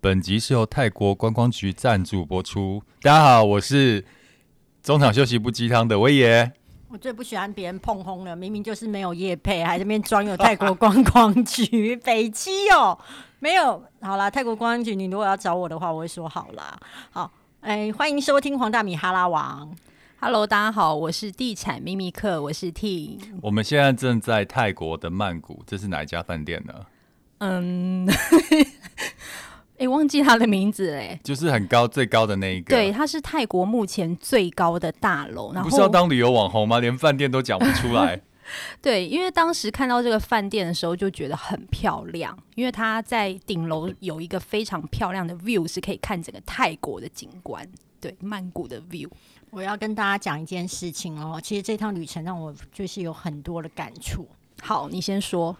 本集是由泰国观光局赞助播出。大家好，我是中场休息不鸡汤的威爷。我最不喜欢别人碰轰了，明明就是没有业配，还在这边装有泰国观光局北七哦，没有。好啦，泰国观光局，你如果要找我的话，我会说好啦。好，哎，欢迎收听黄大米哈拉王。Hello，大家好，我是地产秘密客，我是 T。我们现在正在泰国的曼谷，这是哪一家饭店呢？嗯。哎、欸，忘记他的名字嘞，就是很高最高的那一个。对，它是泰国目前最高的大楼。然后不是要当旅游网红吗？连饭店都讲不出来。对，因为当时看到这个饭店的时候，就觉得很漂亮，因为它在顶楼有一个非常漂亮的 view，是可以看整个泰国的景观。对，曼谷的 view。我要跟大家讲一件事情哦，其实这趟旅程让我就是有很多的感触。好，你先说。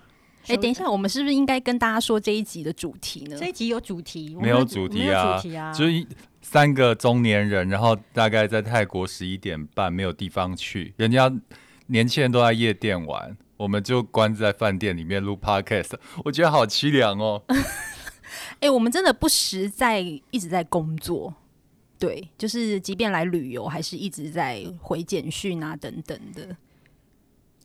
哎、欸，等一下，我们是不是应该跟大家说这一集的主题呢？这一集有主题，没有主题啊？主题啊就是三个中年人，然后大概在泰国十一点半没有地方去，人家年轻人都在夜店玩，我们就关在饭店里面录 podcast，我觉得好凄凉哦。哎、欸，我们真的不时在一直在工作，对，就是即便来旅游，还是一直在回简讯啊等等的。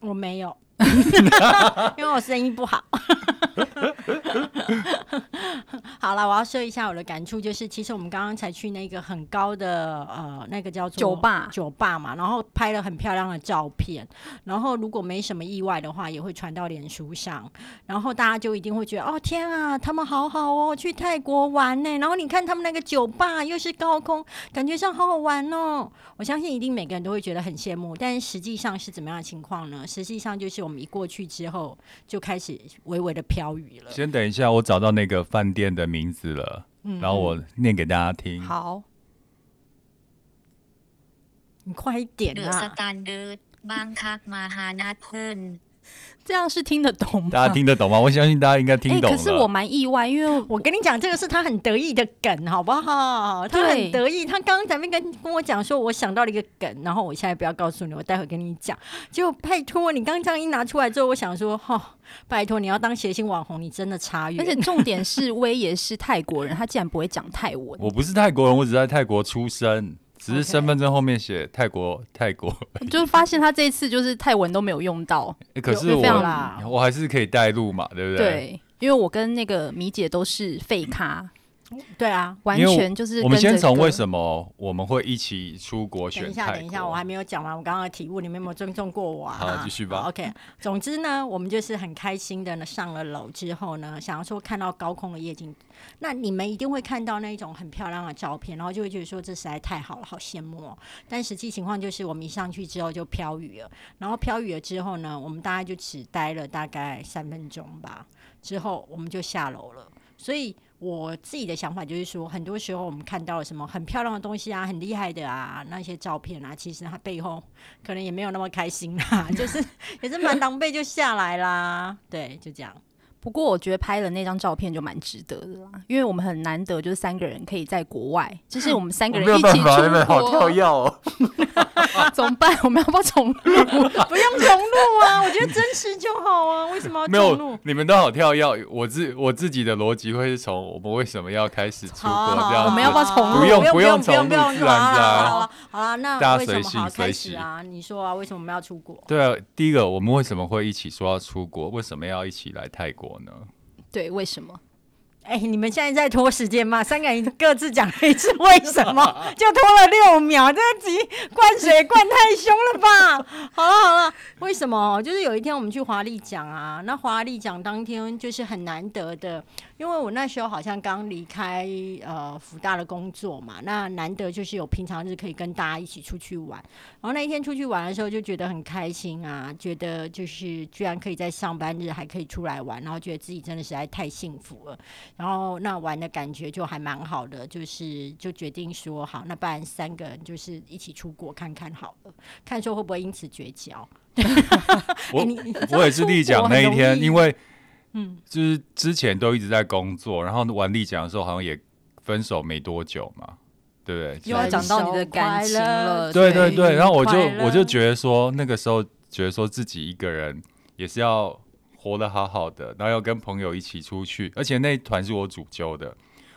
我没有。因为我声音不好。好了，我要说一下我的感触，就是其实我们刚刚才去那个很高的呃，那个叫做酒吧酒吧嘛，然后拍了很漂亮的照片，然后如果没什么意外的话，也会传到脸书上，然后大家就一定会觉得哦天啊，他们好好哦，去泰国玩呢，然后你看他们那个酒吧又是高空，感觉上好好玩哦。我相信一定每个人都会觉得很羡慕，但实际上是怎么样的情况呢？实际上就是我们一过去之后就开始微微的飘雨了。先等一下，我找到那个饭店的名字了，嗯，然后我念给大家听。好，你快一点啊！这样是听得懂吗？大家听得懂吗？我相信大家应该听懂。欸，可是我蛮意外，因为我跟你讲，这个是他很得意的梗，好不好？他很得意。他刚刚在那边跟跟我讲说，我想到了一个梗，然后我现在不要告诉你，我待会跟你讲。结果拜托，你刚刚这样一拿出来之后，我想说，哈，拜托，你要当谐星网红，你真的差远。而且重点是，威爷是泰国人，他竟然不会讲泰文。我不是泰国人，我只在泰国出生。只是身份证后面写泰国泰国，就发现他这一次就是泰文都没有用到。欸、可是我我还是可以带路嘛，对不对？对，因为我跟那个米姐都是废咖。对啊，完全就是我们先从为什么我们会一起出国选？等一下，等一下，我还没有讲完我刚刚的题目，你们有没有尊重过我啊？好，继续吧。OK，总之呢，我们就是很开心的呢，上了楼之后呢，想要说看到高空的夜景，那你们一定会看到那种很漂亮的照片，然后就会觉得说这实在太好了，好羡慕哦。但实际情况就是，我们一上去之后就飘雨了，然后飘雨了之后呢，我们大概就只待了大概三分钟吧，之后我们就下楼了，所以。我自己的想法就是说，很多时候我们看到了什么很漂亮的东西啊，很厉害的啊，那些照片啊，其实它背后可能也没有那么开心啦，就是也是蛮狼狈就下来啦，对，就这样。不过我觉得拍了那张照片就蛮值得的啦，因为我们很难得就是三个人可以在国外，就是我们三个人一起出国。好跳跃哦！怎么办？我们要不要重录？不用重录啊，我觉得真实就好啊。为什么要重录？有，你们都好跳要。我自我自己的逻辑会是从我们为什么要开始出国这样。我们要不要重录？不用不用重录，自然自然。好了好了，那大家随性随喜啊。你说啊，为什么我们要出国？对啊，第一个我们为什么会一起说要出国？为什么要一起来泰国呢？对，为什么？哎、欸，你们现在在拖时间吗？三个人各自讲一次为什么，就拖了六秒，这集灌水灌太凶了吧？好了好了，为什么？就是有一天我们去华丽奖啊，那华丽奖当天就是很难得的，因为我那时候好像刚离开呃福大的工作嘛，那难得就是有平常日可以跟大家一起出去玩，然后那一天出去玩的时候就觉得很开心啊，觉得就是居然可以在上班日还可以出来玩，然后觉得自己真的实在太幸福了。然后那玩的感觉就还蛮好的，就是就决定说好，那不然三个人就是一起出国看看好了，看说会不会因此绝交。我、欸、我也是立奖那一天，因为嗯，就是之前都一直在工作，然后玩立奖的时候好像也分手没多久嘛，对不对？又要讲到你的感情了，对对对。然后我就我就觉得说，那个时候觉得说自己一个人也是要。活得好好的，然后要跟朋友一起出去，而且那一团是我主揪的，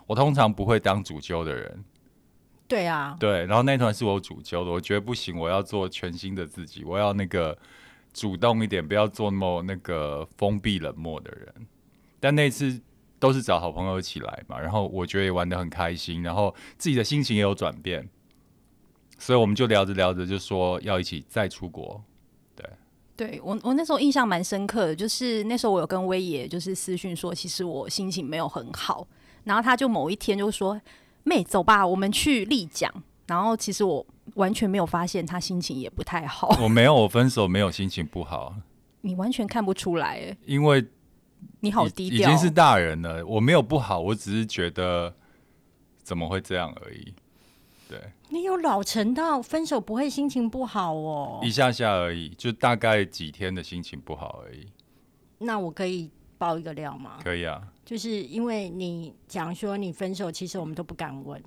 我通常不会当主揪的人。对啊，对，然后那团是我主揪的，我觉得不行，我要做全新的自己，我要那个主动一点，不要做那么那个封闭冷漠的人。但那次都是找好朋友一起来嘛，然后我觉得也玩得很开心，然后自己的心情也有转变，所以我们就聊着聊着就说要一起再出国。对，对我我那时候印象蛮深刻的，就是那时候我有跟威爷就是私讯说，其实我心情没有很好，然后他就某一天就说。妹，走吧，我们去丽江。然后其实我完全没有发现他心情也不太好。我没有，我分手没有心情不好。你完全看不出来，哎，因为你好低调，已经是大人了。我没有不好，我只是觉得怎么会这样而已。对，你有老成到分手不会心情不好哦，一下下而已，就大概几天的心情不好而已。那我可以爆一个料吗？可以啊。就是因为你讲说你分手，其实我们都不敢问，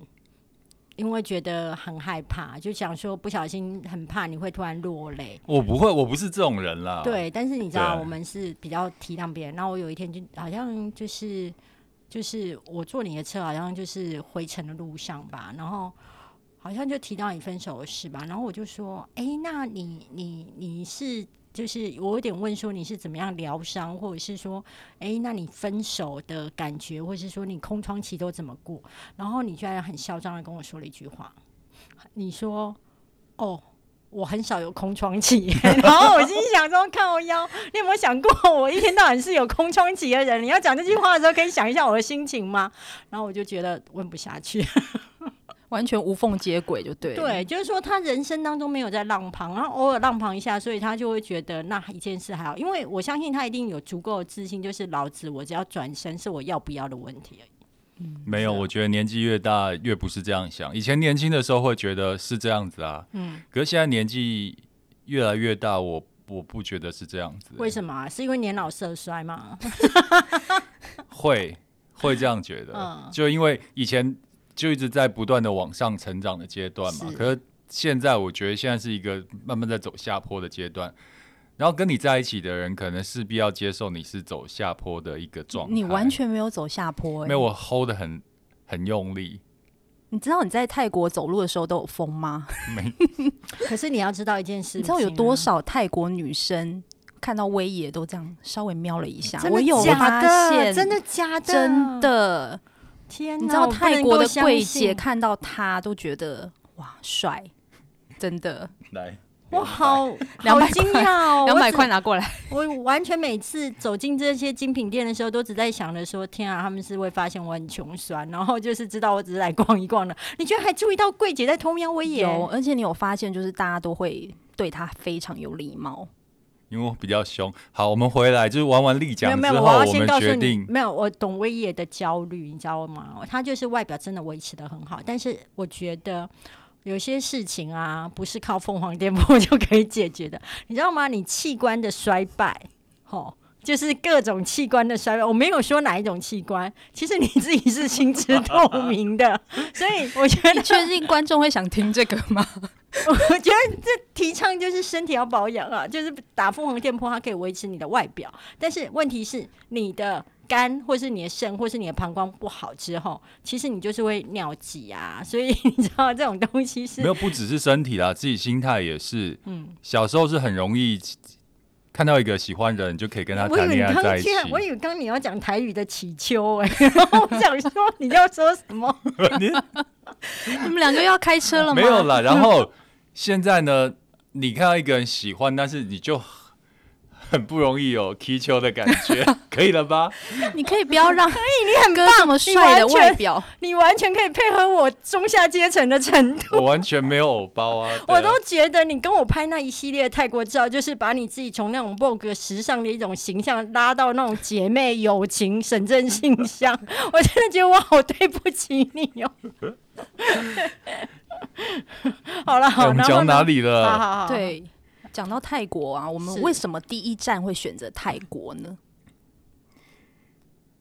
因为觉得很害怕，就想说不小心很怕你会突然落泪。我不会，我不是这种人啦。对，但是你知道我们是比较体谅别人。然后我有一天就好像就是就是我坐你的车，好像就是回程的路上吧，然后好像就提到你分手的事吧，然后我就说，哎，那你你你是？就是我有点问说你是怎么样疗伤，或者是说，哎、那你分手的感觉，或者是说你空窗期都怎么过？然后你居然很嚣张的跟我说了一句话，你说：“哦，我很少有空窗期。”然后我心想说：“看我腰，你有没有想过，我一天到晚是有空窗期的人？你要讲这句话的时候，可以想一下我的心情吗？”然后我就觉得问不下去。完全无缝接轨就对。对，就是说他人生当中没有在浪旁，然后偶尔浪旁一下，所以他就会觉得那一件事还好。因为我相信他一定有足够的自信，就是老子我只要转身是我要不要的问题而已。嗯，没有，我觉得年纪越大越不是这样想。以前年轻的时候会觉得是这样子啊，嗯，可是现在年纪越来越大，我我不觉得是这样子。为什么啊？是因为年老色衰吗？会会这样觉得，嗯，就因为以前。就一直在不断的往上成长的阶段嘛，是，可是现在我觉得现在是一个慢慢在走下坡的阶段，然后跟你在一起的人可能势必要接受你是走下坡的一个状态。你完全没有走下坡，欸，没有，我 hold 得很很用力。你知道你在泰国走路的时候都有风吗？没。可是你要知道一件事，你知道有多少泰国女生看到威爷都这样稍微瞄了一下？我有发现，真的假的？真的。天，你知道泰国的柜姐看到他都觉得哇帅，真的。来，我好好惊讶哦！两百块拿过来。我完全每次走进这些精品店的时候，都只在想着说：天啊，他们是会发现我很穷酸，然后就是知道我只是来逛一逛的。你居然还注意到柜姐在偷瞄我眼？有，而且你有发现，就是大家都会对她非常有礼貌。因为我比较凶，好，我们回来就是玩完丽江之后，我，我要先告诉你，我们决定，没有，我懂威爷的焦虑，你知道吗？他就是外表真的维持的很好，但是我觉得有些事情啊，不是靠凤凰电波就可以解决的，你知道吗？你器官的衰败，吼。就是各种器官的衰败，我没有说哪一种器官，其实你自己是心知肚明的，所以我觉得你确定观众会想听这个吗？我觉得这提倡就是身体要保养啊，就是打凤凰电波，它可以维持你的外表，但是问题是你的肝或是你的肾或是你的膀胱不好之后，其实你就是会尿急啊，所以你知道这种东西是没有，不只是身体啦，自己心态也是，嗯，小时候是很容易。看到一个喜欢的人，就可以跟他谈恋爱在一起。我以为刚你要讲台语的祈求哎，我想说你要说什么？你，你们两个要开车了吗？没有啦。然后现在呢，你看到一个人喜欢，但是你就。很不容易有踢球的感觉，可以了吧？你可以不要让，可以，你很棒，这么帅的外表你，你完全可以配合我中下阶层的程度。我完全没有偶包啊！啊我都觉得你跟我拍那一系列泰国照，就是把你自己从那种 Vogue 时尚的一种形象拉到那种姐妹友情、省政信箱。我真的觉得我好对不起你哦。好了，好，我们讲哪里了？好好好，对。讲到泰国啊，我们为什么第一站会选择泰国呢？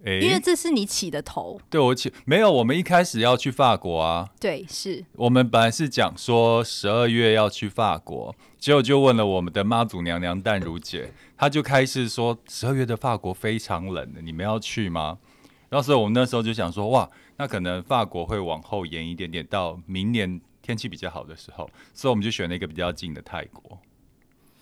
欸、因为这是你起的头。对，我起没有，我们一开始要去法国啊。对，是我们本来是讲说十二月要去法国，结果就问了我们的妈祖娘娘淡如姐，她就开始说十二月的法国非常冷的，你们要去吗？然后所以我们那时候就想说，哇，那可能法国会往后延一点点，到明年天气比较好的时候，所以我们就选了一个比较近的泰国。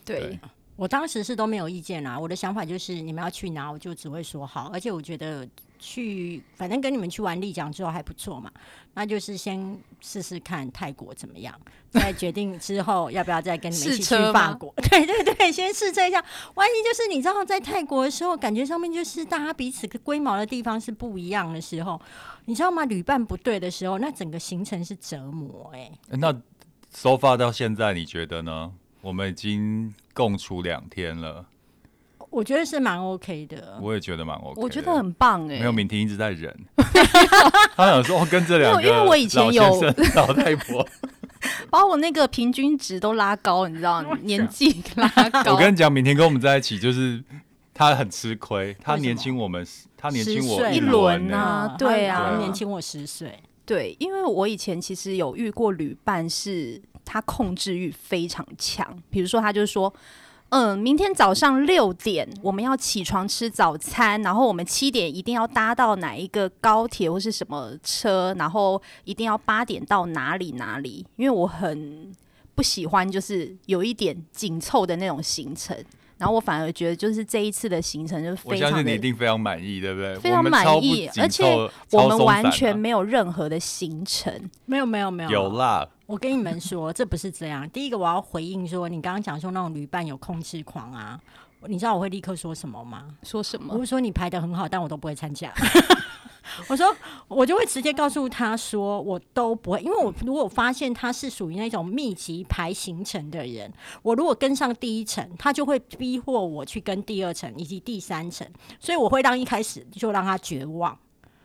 对。我当时是都没有意见啦，我的想法就是你们要去哪，我就只会说好。而且我觉得去，反正跟你们去完丽江之后还不错嘛，那就是先试试看泰国怎么样，再决定之后要不要再跟你们一起去法国。对对对，先试车一下。万一就是你知道在泰国的时候，感觉上面就是大家彼此龟毛的地方是不一样的时候，你知道吗？旅伴不对的时候，那整个行程是折磨哎、欸。那 so far 到现在，你觉得呢？我们已经共处两天了，我觉得是蛮 OK 的。我也觉得蛮 OK，我觉得很棒哎、欸。没有敏婷一直在忍，他想说跟这两个因为我以前有老太婆，把我那个平均值都拉高，你知道，年纪拉高。我跟你讲，敏婷跟我们在一起，就是他很吃亏，他年轻我们，他年轻我一轮啊，对啊，年轻我十岁。对，因为我以前其实有遇过旅伴是。他控制欲非常强，比如说他就说，嗯，明天早上六点我们要起床吃早餐，然后我们七点一定要搭到哪一个高铁或是什么车，然后一定要八点到哪里哪里，因为我很不喜欢就是有一点紧凑的那种行程。然后我反而觉得，就是这一次的行程就是非常的，我相信你一定非常满意，对不对？非常满意，而且我们完全没有任何的行程，没有没有没有。有啦，我跟你们说，这不是这样。第一个，我要回应说，你刚刚讲说那种旅伴有控制狂啊，你知道我会立刻说什么吗？说什么？我会说你排的很好，但我都不会参加。我说，我就会直接告诉他说，我都不会，因为我如果发现他是属于那种密集排行程的人，我如果跟上第一层，他就会逼迫我去跟第二层以及第三层，所以我会让一开始就让他绝望，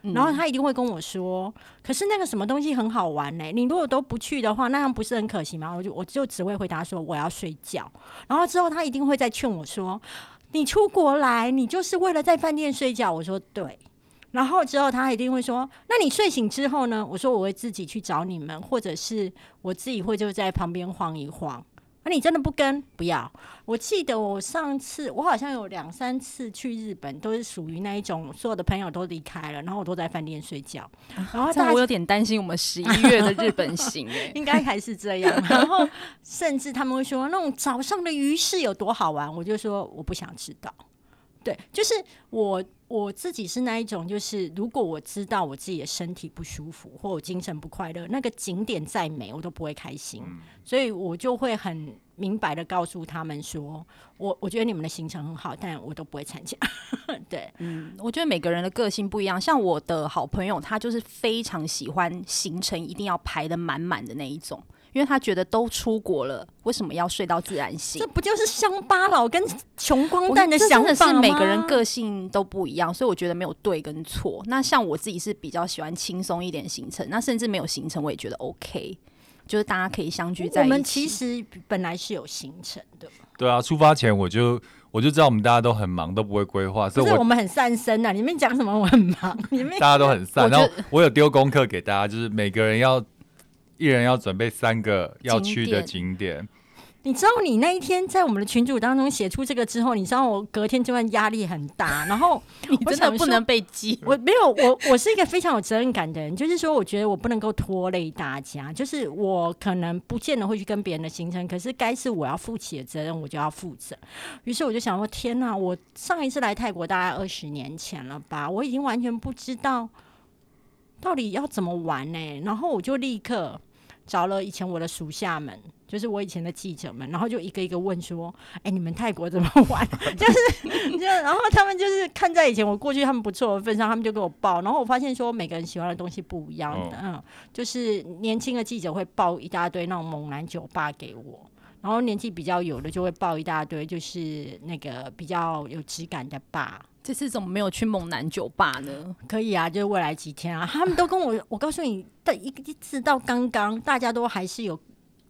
然后他一定会跟我说，可是那个什么东西很好玩呢？你如果都不去的话，那样不是很可惜吗？我就我就只会回答说我要睡觉，然后之后他一定会再劝我说，你出国来，你就是为了在饭店睡觉。我说对。然后之后他一定会说：“那你睡醒之后呢？”我说：“我会自己去找你们，或者是我自己会就在旁边晃一晃。”那你真的不跟？不要。我记得我上次我好像有两三次去日本，都是属于那一种，所有的朋友都离开了，然后我都在饭店睡觉。然后我有点担心我们十一月的日本行，哎，应该还是这样。然后甚至他们会说那种早上的鱼市有多好玩，我就说我不想知道。对，就是我。我自己是那一种，就是如果我知道我自己的身体不舒服，或我精神不快乐，那个景点再美，我都不会开心。嗯、所以我就会很明白的告诉他们说，我我觉得你们的行程很好，但我都不会参加。对，嗯，我觉得每个人的个性不一样。像我的好朋友，他就是非常喜欢行程一定要排的满满的那一种。因为他觉得都出国了，为什么要睡到自然醒？这不就是乡巴佬跟穷光蛋的想法吗？是每个人个性都不一样，所以我觉得没有对跟错。那像我自己是比较喜欢轻松一点行程，那甚至没有行程我也觉得 OK，就是大家可以相聚在一起。我们其实本来是有行程的。对啊，出发前我就我就知道我们大家都很忙，都不会规划，所以我，我们很散身啊。你们讲什么？我很忙，你们大家都很散。然后我有丢功课给大家，就是每个人要。一人要准备三个要去的景点。你知道，你那一天在我们的群组当中写出这个之后，你知道我隔天就会压力很大。然后你真的不能被激，我没有，我我是一个非常有责任感的人，就是说，我觉得我不能够拖累大家。就是我可能不见得会去跟别人的行程，可是该是我要负起的责任，我就要负责。于是我就想说，天哪！我上一次来泰国大概二十年前了吧，我已经完全不知道到底要怎么玩呢、欸。然后我就立刻。找了以前我的属下们，就是我以前的记者们，然后就一个一个问说：“哎、欸，你们泰国怎么玩？” 就是就然后他们就是看在以前我过去他们不错的份上，他们就给我报。然后我发现说每个人喜欢的东西不一样的，嗯，就是年轻的记者会报一大堆那种猛男酒吧给我，然后年纪比较有的就会抱一大堆，就是那个比较有质感的吧。这次怎么没有去猛男酒吧呢？可以啊，就是未来几天啊，他们都跟我，我告诉你，的一一直到刚刚，大家都还是有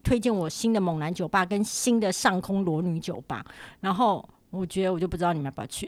推荐我新的猛男酒吧跟新的上空裸女酒吧，然后我觉得我就不知道你们要不要去。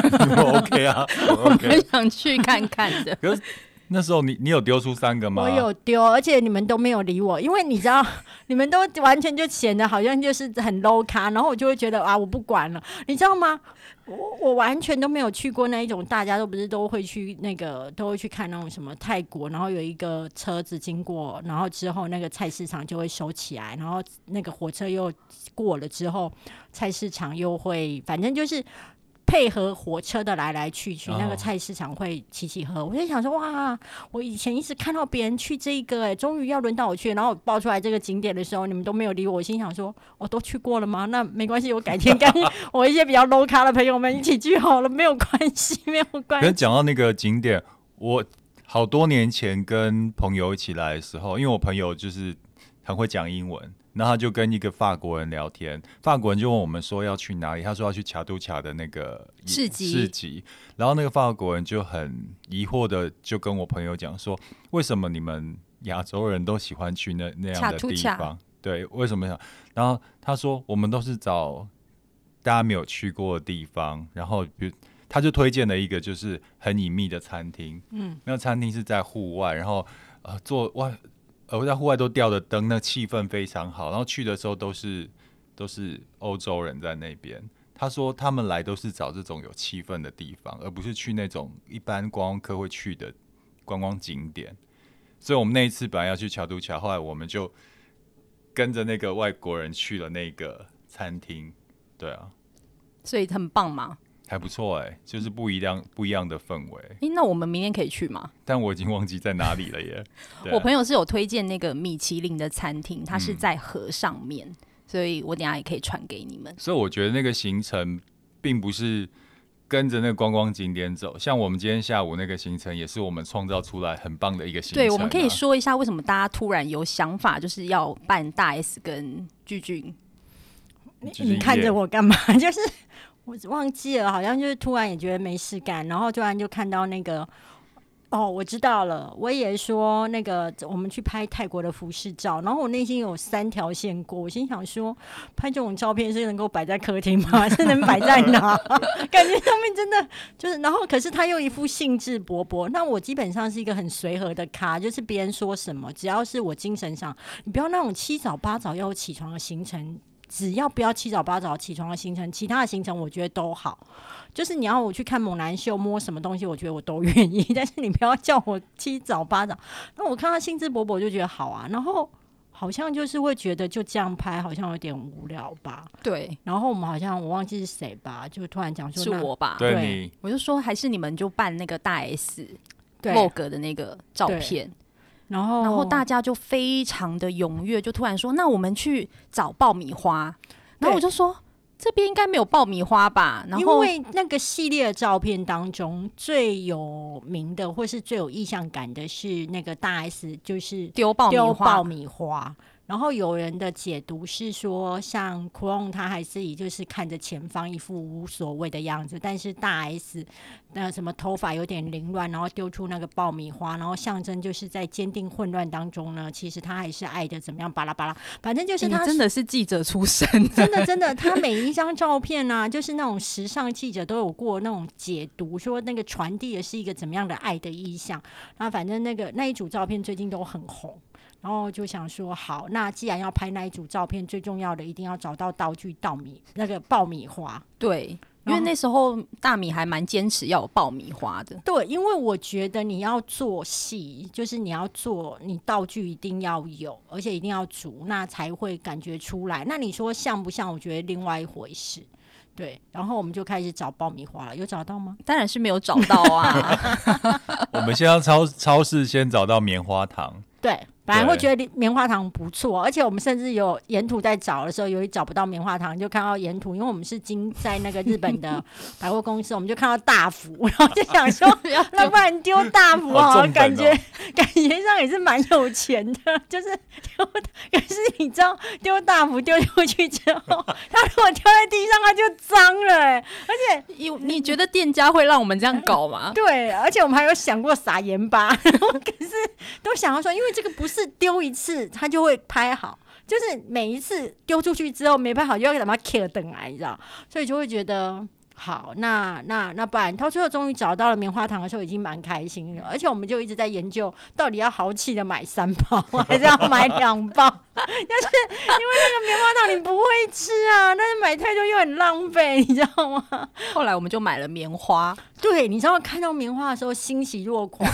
OK 啊，我很想去看看的。可是那时候你你有丢出三个吗？我有丢，而且你们都没有理我，因为你知道，你们都完全就显得好像就是很 low 咖，然后我就会觉得啊，我不管了，你知道吗？我我完全都没有去过那一种，大家都不是都会去那个，都会去看那种什么泰国，然后有一个车子经过，然后之后那个菜市场就会收起来，然后那个火车又过了之后，菜市场又会，反正就是。配合火车的来来去去，那个菜市场会齐齐喝。我就想说，哇，我以前一直看到别人去这个，哎，终于要轮到我去。然后我报出来这个景点的时候，你们都没有理我。我心想说，我都去过了吗？那没关系，我改天跟 我一些比较 low 咖的朋友们一起去好了，没有关系，没有关系。讲到那个景点，我好多年前跟朋友一起来的时候，因为我朋友就是很会讲英文。然后他就跟一个法国人聊天，法国人就问我们说要去哪里，他说要去卡都卡的那个市集。市集，然后那个法国人就很疑惑的就跟我朋友讲说，为什么你们亚洲人都喜欢去那那样的地方？卡对，为什么呀？然后他说我们都是找大家没有去过的地方，然后比如他就推荐了一个就是很隐秘的餐厅，嗯，那个餐厅是在户外，然后呃坐外。而在户外都吊着灯，那气氛非常好。然后去的时候都是都是欧洲人在那边。他说他们来都是找这种有气氛的地方，而不是去那种一般观光客会去的观光景点。所以我们那一次本来要去乔都桥，后来我们就跟着那个外国人去了那个餐厅。对啊，所以很棒嘛。还不错哎、欸，就是不一样不一样的氛围。哎、欸，那我们明天可以去吗？但我已经忘记在哪里了耶。啊、我朋友是有推荐那个米其林的餐厅，它是在河上面，嗯、所以我等下也可以传给你们。所以我觉得那个行程并不是跟着那个观光景点走，像我们今天下午那个行程也是我们创造出来很棒的一个行程、啊。对，我们可以说一下为什么大家突然有想法，就是要办大 S 跟巨俊。你你看着我干嘛？就是。我忘记了，好像就是突然也觉得没事干，然后突然就看到那个，哦，我知道了。我也说那个我们去拍泰国的服饰照，然后我内心有三条线过，我心想说，拍这种照片是能够摆在客厅吗？是能摆在哪？感觉上面真的就是，然后可是他又一副兴致勃勃。那我基本上是一个很随和的咖，就是别人说什么，只要是我精神上，你不要那种七早八早要起床的行程。只要不要七早八早起床的行程，其他的行程我觉得都好。就是你要我去看猛男秀，摸什么东西，我觉得我都愿意。但是你不要叫我七早八早。那我看他兴致勃勃，就觉得好啊。然后好像就是会觉得就这样拍，好像有点无聊吧？对。然后我们好像我忘记是谁吧，就突然讲说是我吧？对，我就说还是你们就办那个大 S Vlog 的那个照片。然后，然后大家就非常的踊跃，就突然说：“那我们去找爆米花。”然后我就说：“这边应该没有爆米花吧？”然后因为那个系列的照片当中最有名的，或是最有意象感的是那个大 S，就是丢爆米花。丢爆米花。然后有人的解读是说，像 Kron 他还是以就是看着前方一副无所谓的样子，但是大 S 那什么头发有点凌乱，然后丢出那个爆米花，然后象征就是在坚定混乱当中呢，其实他还是爱的怎么样巴拉巴拉，反正就是他真的是记者出身，真的真的，他每一 张照片啊，就是那种时尚记者都有过那种解读，说那个传递的是一个怎么样的爱的意象。那反正那个那一组照片最近都很红。然后就想说，好，那既然要拍那一组照片，最重要的一定要找到道具，稻米那个爆米花。对，因为那时候大米还蛮坚持要有爆米花的。对，因为我觉得你要做戏，就是你要做，你道具一定要有，而且一定要足，那才会感觉出来。那你说像不像？我觉得另外一回事。对，然后我们就开始找爆米花了，有找到吗？当然是没有找到啊。我们先到超超市先找到棉花糖。对。本来会觉得棉花糖不错，而且我们甚至有沿途在找的时候，由于找不到棉花糖，就看到沿途，因为我们是经在那个日本的 百货公司，我们就看到大福，然后就想说，那不然丢大福啊，哦、感觉感觉上也是蛮有钱的，就是丢。可是你知道，丢大福丢出去之后，它如果掉在地上，它就脏了、欸，而且你你觉得店家会让我们这样搞吗？对，而且我们还有想过撒盐巴，可是都想要说，因为这个不是。是丢一次，他就会拍好。就是每一次丢出去之后没拍好，就要给他妈 kill 等来，你知道？所以就会觉得好，那那那不然，他最后终于找到了棉花糖的时候，已经蛮开心了。而且我们就一直在研究，到底要豪气的买三包，还是要买两包？但是因为那个棉花糖你不会吃啊，但是买太多又很浪费，你知道吗？后来我们就买了棉花。对，你知道看到棉花的时候欣喜若狂，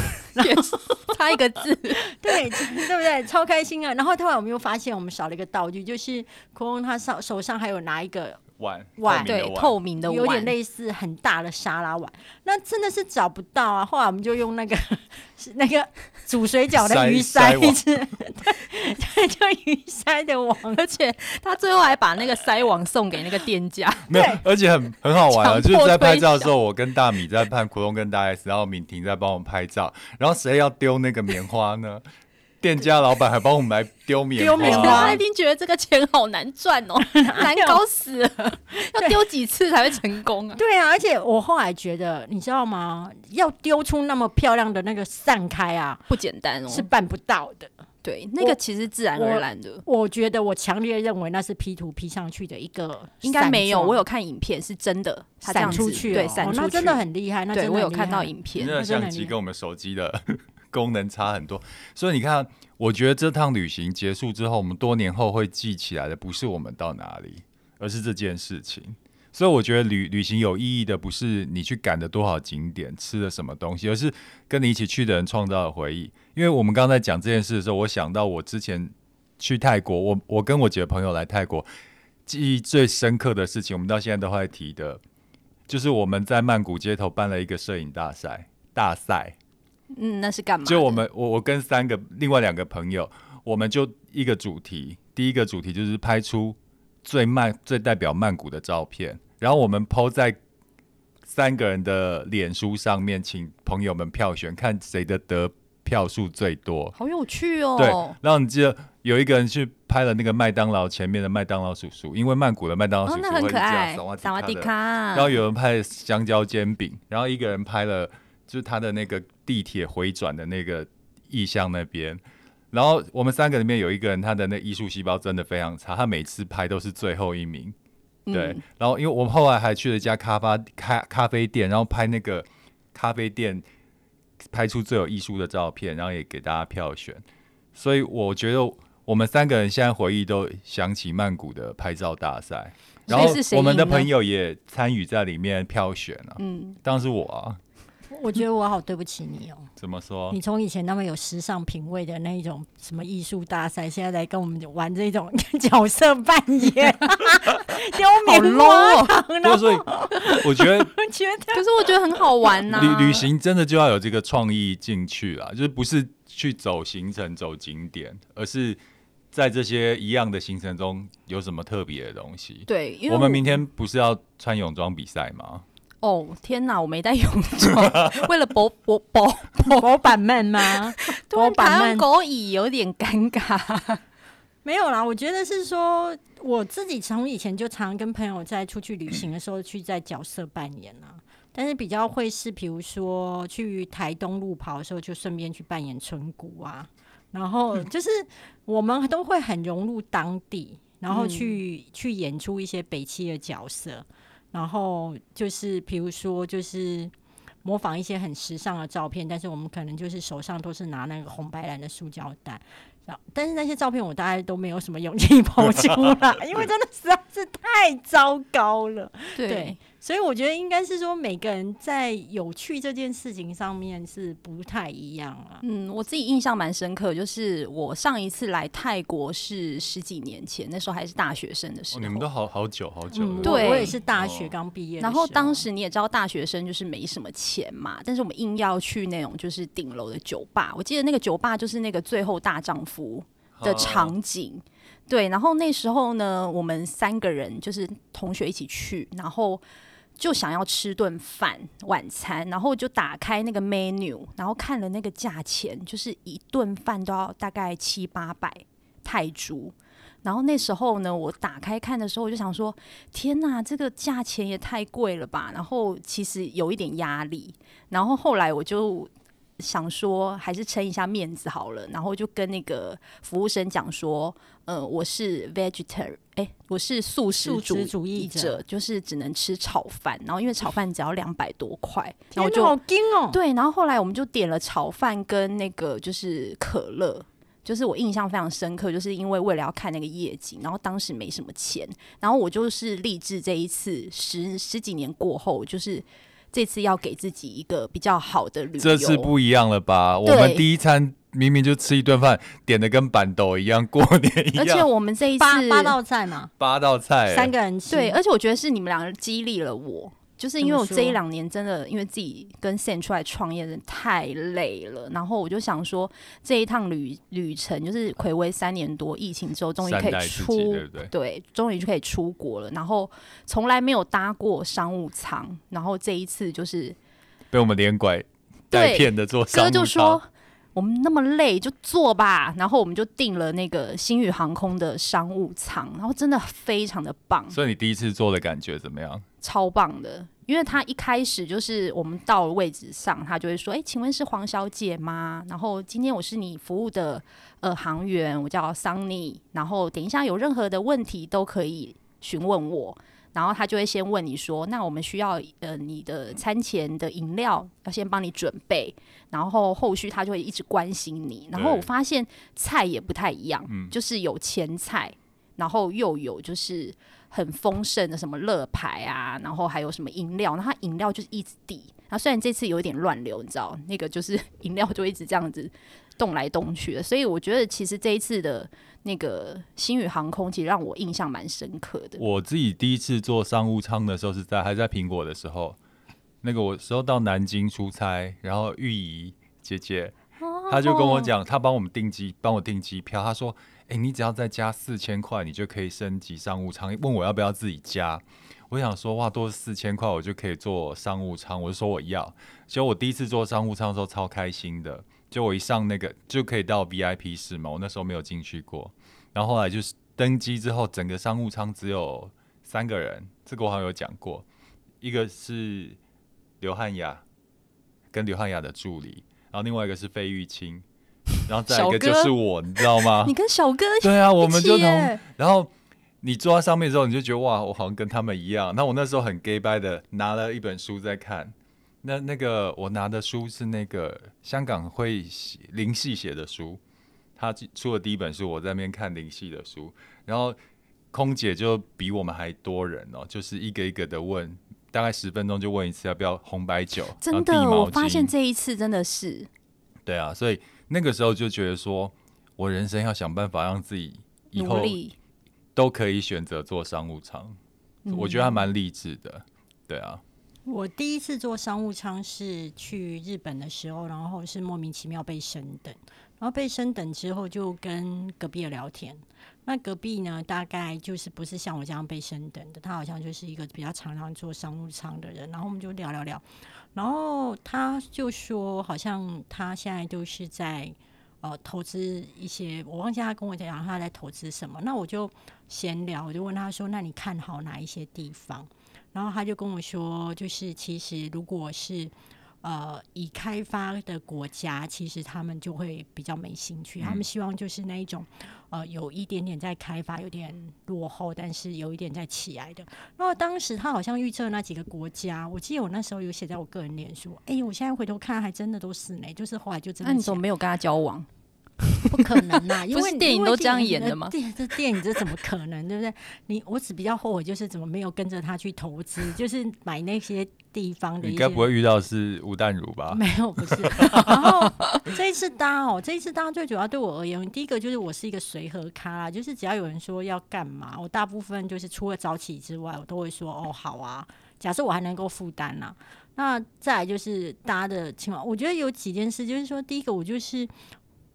差一个字，对，对不对？超开心啊！然后后来我们又发现我们少了一个道具，就是空空他手手上还有拿一个。碗，碗对，透明的碗，有点类似很大的沙拉碗，那真的是找不到啊。后来我们就用那个 那个煮水饺的鱼筛子，对，就鱼筛的网，而且他最后还把那个筛网送给那个店家，没有，而且很很好玩啊，就是在拍照的时候，我跟大米在拍，苦东跟大 S，然后敏婷在帮我们拍照，然后谁要丢那个棉花呢？店家老板还帮我们来丢棉丢，棉花，他一定觉得这个钱好难赚哦，难搞死了，要丢几次才会成功啊？对啊，而且我后来觉得，你知道吗？要丢出那么漂亮的那个散开啊，不简单哦，是办不到的。对，那个其实自然而然的。我，我觉得我强烈认为那是 P 图 P 上去的一个，应该没有。我有看影片，是真的散出去，对，散出去，那真的很厉害。那真的我有看到影片，那相机跟我们手机的。功能差很多，所以你看，我觉得这趟旅行结束之后，我们多年后会记起来的不是我们到哪里，而是这件事情。所以我觉得旅旅行有意义的不是你去赶了多少景点、吃了什么东西，而是跟你一起去的人创造的回忆。因为我们刚才讲这件事的时候，我想到我之前去泰国，我我跟我几个朋友来泰国，记忆最深刻的事情，我们到现在都会提的，就是我们在曼谷街头办了一个摄影大赛，大赛。嗯，那是干嘛？就我们，我我跟三个另外两个朋友，我们就一个主题，第一个主题就是拍出最曼、最代表曼谷的照片，然后我们 po 在三个人的脸书上面，请朋友们票选，看谁的得票数最多。好有趣哦！对，然后你记得有一个人去拍了那个麦当劳前面的麦当劳叔叔，因为曼谷的麦当劳叔叔会这样萨瓦迪卡，然后有人拍香蕉煎饼，然后一个人拍了。就是他的那个地铁回转的那个意向那边，然后我们三个里面有一个人，他的那艺术细胞真的非常差，他每次拍都是最后一名。对，嗯、然后因为我们后来还去了一家咖啡咖咖啡店，然后拍那个咖啡店拍出最有艺术的照片，然后也给大家票选。所以我觉得我们三个人现在回忆都想起曼谷的拍照大赛，然后我们的朋友也参与在里面票选了、啊。嗯，当然是我啊。我觉得我好对不起你哦。怎么说？你从以前那么有时尚品味的那一种什么艺术大赛，现在来跟我们玩这种 角色扮演，丢棉花糖。所以我觉得，我觉得，可是我觉得很好玩呐。旅旅行真的就要有这个创意进去啊，就是不是去走行程、走景点，而是在这些一样的行程中有什么特别的东西。对，因为我们明天不是要穿泳装比赛吗？哦天哪，我没带泳装，为了博博博博版面吗？博版面 狗椅有点尴尬。没有啦，我觉得是说我自己从以前就常跟朋友在出去旅行的时候去在角色扮演啊，但是比较会是比如说去台东路跑的时候就顺便去扮演村姑啊，然后就是我们都会很融入当地，然后去、嗯、去演出一些北七的角色。然后就是，比如说，就是模仿一些很时尚的照片，但是我们可能就是手上都是拿那个红白蓝的塑胶袋，但是那些照片我大概都没有什么勇气 po 出来，因为真的实在是太糟糕了。对。对所以我觉得应该是说，每个人在有趣这件事情上面是不太一样啊。嗯，我自己印象蛮深刻，就是我上一次来泰国是十几年前，那时候还是大学生的时候。哦、你们都好好久好久。嗯、对，我也是大学刚毕业、哦。然后当时你也知道，大学生就是没什么钱嘛，但是我们硬要去那种就是顶楼的酒吧。我记得那个酒吧就是那个最后大丈夫的场景。啊、对，然后那时候呢，我们三个人就是同学一起去，然后。就想要吃顿饭晚餐，然后就打开那个 menu，然后看了那个价钱，就是一顿饭都要大概七八百泰铢。然后那时候呢，我打开看的时候，我就想说：天呐，这个价钱也太贵了吧！然后其实有一点压力。然后后来我就想说还是撑一下面子好了，然后就跟那个服务生讲说，呃，我是 vegetarian，哎，我是素食主义者，就是只能吃炒饭，然后因为炒饭只要两百多块，然后就好惊哦，对，然后后来我们就点了炒饭跟那个就是可乐。就是我印象非常深刻，就是因为为了要看那个夜景，然后当时没什么钱，然后我就是立志这一次十十几年过后，就是这次要给自己一个比较好的旅游。这次不一样了吧？我们第一餐明明就吃一顿饭，点的跟板豆一样，过年一样。而且我们这一次八八道菜嘛，八道菜，三个人吃。对，而且我觉得是你们两个激励了我。就是因为我这一两年真的因为自己跟 Sam 出来创业，真的太累了。然后我就想说，这一趟旅旅程就是睽违三年多，疫情之后终于可以出，对对，对，终于就可以出国了。然后从来没有搭过商务舱，然后这一次就是被我们连拐带骗的坐商务舱。哥就说我们那么累就坐吧，然后我们就订了那个星宇航空的商务舱，然后真的非常的棒。所以你第一次坐的感觉怎么样？超棒的，因为他一开始就是我们到了位置上，他就会说：“哎、欸，请问是黄小姐吗？然后今天我是你服务的呃航员，我叫桑尼。然后等一下有任何的问题都可以询问我。然后他就会先问你说：那我们需要呃你的餐前的饮料要先帮你准备，然后后续他就会一直关心你。然后我发现菜也不太一样，嗯、就是有前菜，然后又有就是。”很丰盛的什么乐牌啊，然后还有什么饮料，然后它饮料就是一直递。然后虽然这次有一点乱流，你知道，那个就是饮料就一直这样子动来动去的。所以我觉得其实这一次的那个星宇航空，其实让我印象蛮深刻的。我自己第一次坐商务舱的时候是在还在苹果的时候，那个我时候到南京出差，然后玉姨姐姐，她就跟我讲，她帮我们订机，帮我订机票，她说。你只要再加四千块，你就可以升级商务舱。问我要不要自己加，我想说哇，多四千块我就可以坐商务舱，我就说我要。结果我第一次坐商务舱的时候超开心的，就我一上那个就可以到 VIP 室嘛，我那时候没有进去过。然后后来就是登机之后，整个商务舱只有三个人，这个我好像有讲过，一个是刘汉雅跟刘汉雅的助理，然后另外一个是费玉清。然后再一个就是我，你知道吗？你跟小哥对啊，我们就同。然后你坐在上面之后，你就觉得哇，我好像跟他们一样。那我那时候很 gay 拜的拿了一本书在看。那那个我拿的书是那个香港会灵系写的书，他出的第一本书，我在那边看灵系的书。然后空姐就比我们还多人哦，就是一个一个的问，大概十分钟就问一次要不要红白酒。真的，我发现这一次真的是。对啊，所以。那个时候就觉得说，我人生要想办法让自己以后都可以选择做商务舱，我觉得还蛮励志的。对啊，我第一次坐商务舱是去日本的时候，然后是莫名其妙被升等，然后被升等之后就跟隔壁的聊天。那隔壁呢，大概就是不是像我这样被升等的，他好像就是一个比较常常坐商务舱的人。然后我们就聊聊聊。然后他就说，好像他现在都是在呃投资一些，我忘记他跟我讲他在投资什么。那我就闲聊，我就问他说：“那你看好哪一些地方？”然后他就跟我说：“就是其实如果是。”呃，已开发的国家其实他们就会比较没兴趣，嗯、他们希望就是那一种，呃，有一点点在开发，有点落后，但是有一点在起来的。然后当时他好像预测那几个国家，我记得我那时候有写在我个人脸书，哎，我现在回头看还真的都是呢，就是后来就真的。那你怎么没有跟他交往？不可能呐，因为电影都这样演的吗？电 这电影这怎么可能，对不对？你我只比较后悔，就是怎么没有跟着他去投资，就是买那些地方的。你该不会遇到是吴淡如吧？没有，不是。然后这一次搭哦，这一次搭最主要对我而言，第一个就是我是一个随和咖啦，就是只要有人说要干嘛，我大部分就是除了早起之外，我都会说哦好啊。假设我还能够负担呐，那再来就是搭的情况，我觉得有几件事，就是说第一个我就是。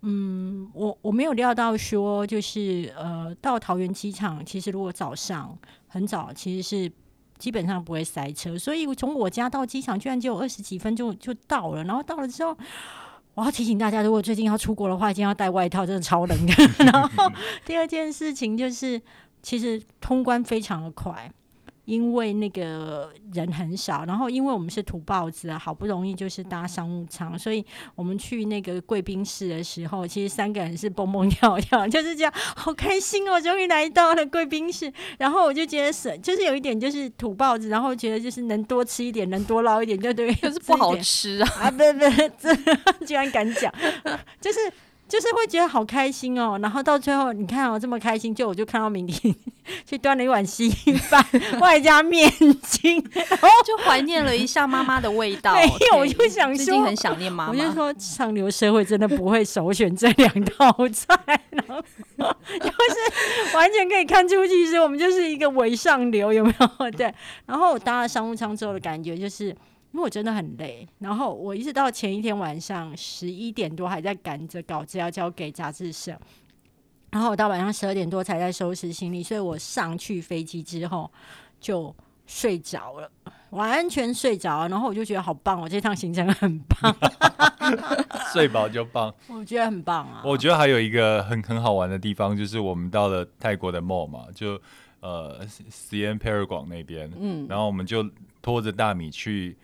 嗯，我我没有料到说，就是呃，到桃园机场，其实如果早上很早，其实是基本上不会塞车，所以从我家到机场居然只有二十几分钟就到了。然后到了之后，我要提醒大家，如果最近要出国的话，一定要带外套，真的超冷的。然后第二件事情就是，其实通关非常的快。因为那个人很少，然后因为我们是土包子啊，好不容易就是搭商务舱，所以我们去那个贵宾室的时候，其实三个人是蹦蹦跳跳，就是这样，好开心哦，终于来到了贵宾室。然后我就觉得是，就是有一点就是土包子，然后觉得就是能多吃一点，能多捞一点，就对，就是不好吃啊！啊，不不，这居然敢讲，就是。就是会觉得好开心哦，然后到最后你看我、哦、这么开心，就我就看到明婷去端了一碗稀饭，外加面筋，然 后就怀念了一下妈妈的味道。没有，我就想说，很想念妈妈。我就说，上流社会真的不会首选这两道菜，然后就是完全可以看出其实我们就是一个伪上流，有没有？对。然后我搭了商务舱之后的感觉就是。因为我真的很累，然后我一直到前一天晚上十一点多还在赶着稿子要交给杂志社，然后我到晚上十二点多才在收拾行李，所以我上去飞机之后就睡着了，完全睡着了，然后我就觉得好棒，我这趟行程很棒，睡饱就棒，我觉得很棒啊。我觉得还有一个很很好玩的地方，就是我们到了泰国的 mall 嘛，就呃 Siam Paragon 那边，嗯，然后我们就拖着大米去。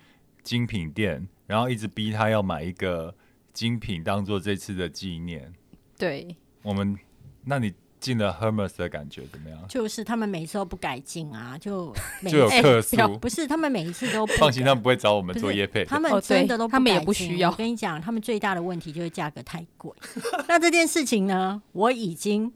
精品店，然后一直逼他要买一个精品当做这次的纪念。对，我们，那你进了 Hermes 的感觉怎么样？就是他们每次都不改进啊，就就有客诉、欸。不是，他们每一次都不放心，他们不会找我们做业配。他们真的都不改进，他们也不需要。我跟你讲，他们最大的问题就是价格太贵。那这件事情呢，我已经。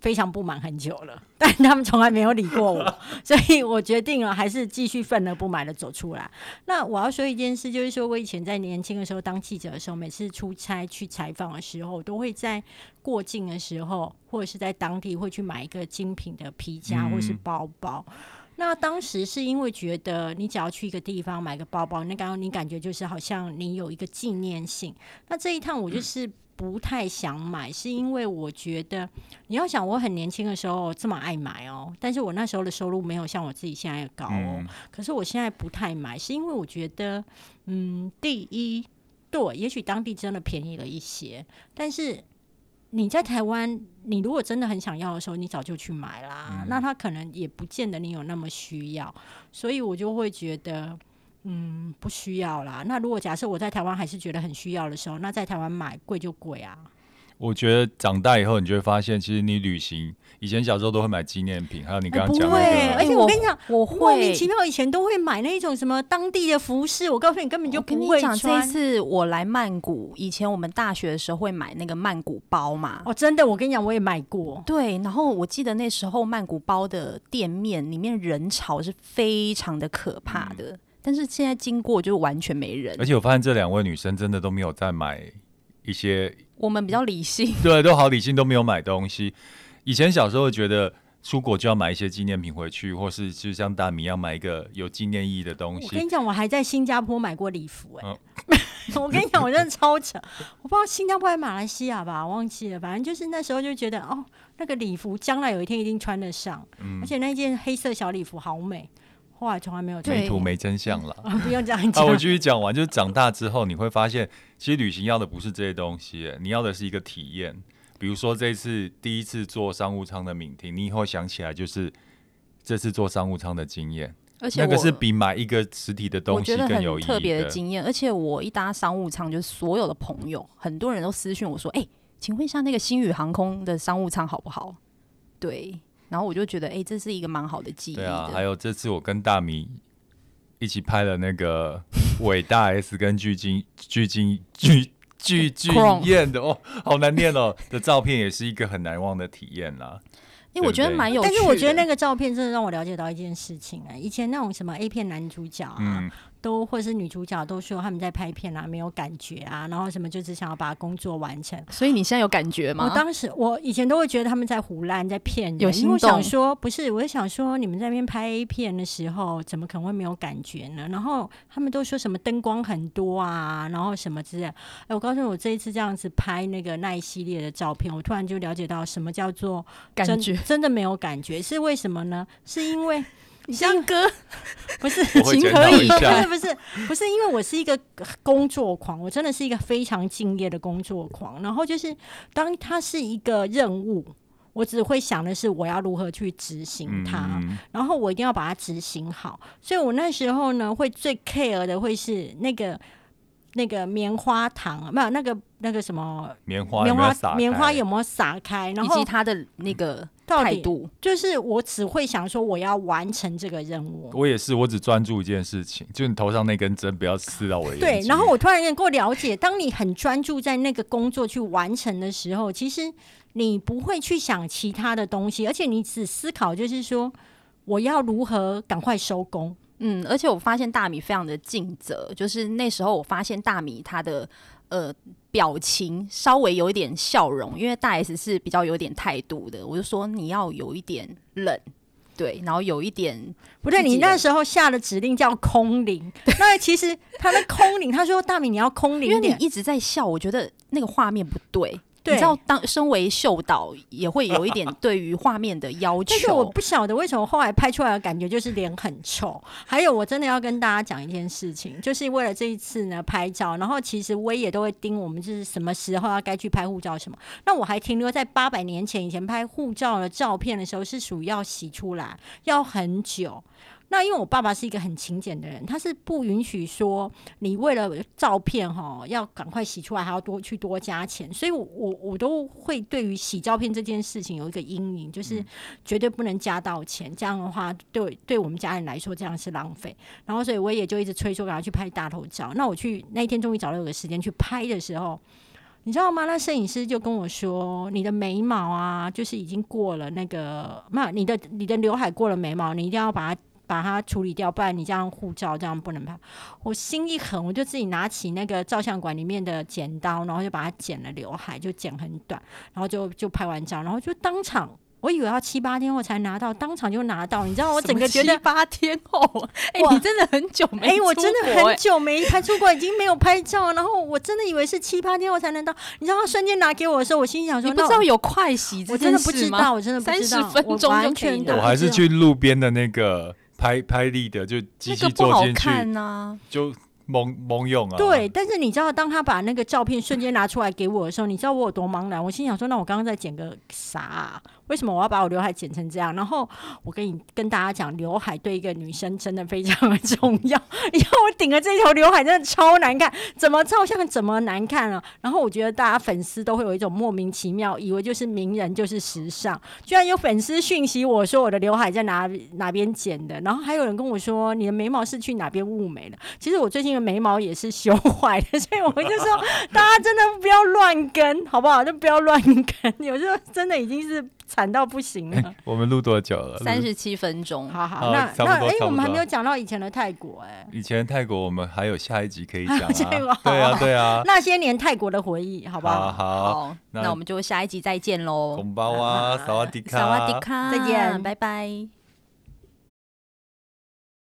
非常不满很久了，但他们从来没有理过我，所以我决定了还是继续愤而不满的走出来。那我要说一件事，就是说我以前在年轻的时候当记者的时候，每次出差去采访的时候，都会在过境的时候，或者是在当地会去买一个精品的皮夹或是包包。嗯。那当时是因为觉得你只要去一个地方买个包包，那刚刚你感觉就是好像你有一个纪念性。那这一趟我就是。不太想买，是因为我觉得你要想，我很年轻的时候这么爱买哦，但是我那时候的收入没有像我自己现在高哦。嗯、可是我现在不太买，是因为我觉得，嗯，第一，对，也许当地真的便宜了一些，但是你在台湾，你如果真的很想要的时候，你早就去买啦。嗯、那他可能也不见得你有那么需要，所以我就会觉得。嗯，不需要啦。那如果假设我在台湾还是觉得很需要的时候，那在台湾买贵就贵啊。我觉得长大以后，你就会发现，其实你旅行以前小时候都会买纪念品，还有你刚刚讲的、那个欸，而且我跟你讲，我会莫名其妙以前都会买那种什么当地的服饰。我告诉你，根本就不会穿。这一次我来曼谷，以前我们大学的时候会买那个曼谷包嘛。哦，真的，我跟你讲，我也买过。对，然后我记得那时候曼谷包的店面里面人潮是非常的可怕的。嗯但是现在经过就完全没人，而且我发现这两位女生真的都没有在买一些，我们比较理性，对，都好理性，都没有买东西。以前小时候觉得出国就要买一些纪念品回去，或是就像大米要买一个有纪念意义的东西。我跟你讲，我还在新加坡买过礼服，欸，哎，嗯、我跟你讲，我真的超扯，我不知道新加坡还是马来西亚吧，忘记了，反正就是那时候就觉得哦，那个礼服将来有一天一定穿得上，嗯、而且那件黑色小礼服好美。后来从来没有美图没真相了，不用这样讲。啊，我继续讲完，就是长大之后你会发现，其实旅行要的不是这些东西，你要的是一个体验。比如说这次第一次坐商务舱的敏婷，你以后想起来就是这次坐商务舱的经验，而且那个是比买一个实体的东西更有意义的，特别的经验。而且我一搭商务舱，就是所有的朋友，很多人都私讯我说：“哎、欸，请问一下那个星宇航空的商务舱好不好？”对。然后我就觉得，哎、欸，这是一个蛮好的记忆。对啊，还有这次我跟大米一起拍了那个 伟大 S 跟具俊具俊具具俊曄的哦，好难念哦的照片，也是一个很难忘的体验啦。因为我觉得蛮有趣的，但是我觉得那个照片真的让我了解到一件事情啊，以前那种什么 A 片男主角啊。嗯都或是女主角都说他们在拍片啊，没有感觉啊，然后什么就只想要把工作完成。所以你现在有感觉吗？我当时我以前都会觉得他们在胡乱，在骗人。因为我想说不是，我就想说你们在那边拍 A 片的时候，怎么可能会没有感觉呢？然后他们都说什么灯光很多啊，然后什么之类。哎，我告诉你，我这一次这样子拍那个那一系列的照片，我突然就了解到什么叫做感觉，真的没有感觉，是为什么呢？是因为。香哥 不是情可以，不是不是不是，因为我是一个工作狂，我真的是一个非常敬业的工作狂。然后就是当它是一个任务，我只会想的是我要如何去执行它，嗯、然后我一定要把它执行好。所以我那时候呢，会最 care 的会是那个那个棉花糖，没有那个那个什么棉花棉花棉花有没有撒开，然后以及他的那个。态度就是我只会想说我要完成这个任务。我也是，我只专注一件事情，就你头上那根针不要刺到我的眼睛。对，然后我突然间够了解，当你很专注在那个工作去完成的时候，其实你不会去想其他的东西，而且你只思考就是说我要如何赶快收工。嗯，而且我发现大米非常的尽责，就是那时候我发现大米他的。呃，表情稍微有一点笑容，因为大 S 是比较有点态度的，我就说你要有一点冷，对，然后有一点不对，你那时候下的指令叫空灵，那其实他的空灵，他说大米你要空灵，因为你一直在笑，我觉得那个画面不对。你知道，当身为秀导也会有一点对于画面的要求。但是我不晓得为什么后来拍出来的感觉就是脸很臭。还有，我真的要跟大家讲一件事情，就是为了这一次呢拍照，然后其实我也都会盯我们就是什么时候要该去拍护照什么。那我还停留在八百年前以前拍护照的照片的时候，是属于要洗出来要很久。那因为我爸爸是一个很勤俭的人，他是不允许说你为了照片哈要赶快洗出来还要多去多加钱，所以我我我都会对于洗照片这件事情有一个阴影，就是绝对不能加到钱，这样的话对对我们家人来说这样是浪费。然后所以我也就一直催说赶快去拍大头照。那我去那一天终于找到有个时间去拍的时候，你知道吗？那摄影师就跟我说：“你的眉毛啊，就是已经过了那个，那你的你的刘海过了眉毛，你一定要把它。”把它处理掉，不然你这样护照这样不能拍。我心一狠，我就自己拿起那个照相馆里面的剪刀，然后就把它剪了刘海，就剪很短，然后就就拍完照，然后就当场。我以为要七八天后才拿到，当场就拿到。你知道我整个觉得七八天后，哎、欸，你真的很久没哎、欸，我真的很久没拍出过，已经没有拍照。然后我真的以为是七八天后才能到。你知道他瞬间拿给我的时候，我心想说：“你不知道有快洗这件事吗？”我真的不知道，我真的不知道。三十分钟就完全的，我还是去路边的那个。拍拍立的就机器坐进去，就蒙蒙用啊。对，但是你知道，当他把那个照片瞬间拿出来给我的时候，你知道我有多茫然？我心想说，那我刚刚在剪个啥啊？为什么我要把我刘海剪成这样？然后我跟你跟大家讲，刘海对一个女生真的非常的重要。你看我顶着这条刘海真的超难看，怎么照相怎么难看啊？然后我觉得大家粉丝都会有一种莫名其妙，以为就是名人就是时尚。居然有粉丝讯息我说我的刘海在哪哪边剪的，然后还有人跟我说你的眉毛是去哪边雾眉的。其实我最近的眉毛也是修坏的，所以我就说大家真的不要乱跟，好不好？就不要乱跟，有时候真的已经是。惨到不行了。欸，我们录多久了？三十七分钟。好好，那那哎，欸，我们还没有讲到以前的泰国哎，欸。以前的泰国，我们还有下一集可以讲啊。对啊，对啊。那些年泰国的回忆，好不好？好，好，那我们就下一集再见喽。红包啊，萨瓦迪卡，萨瓦迪卡，再见，拜拜。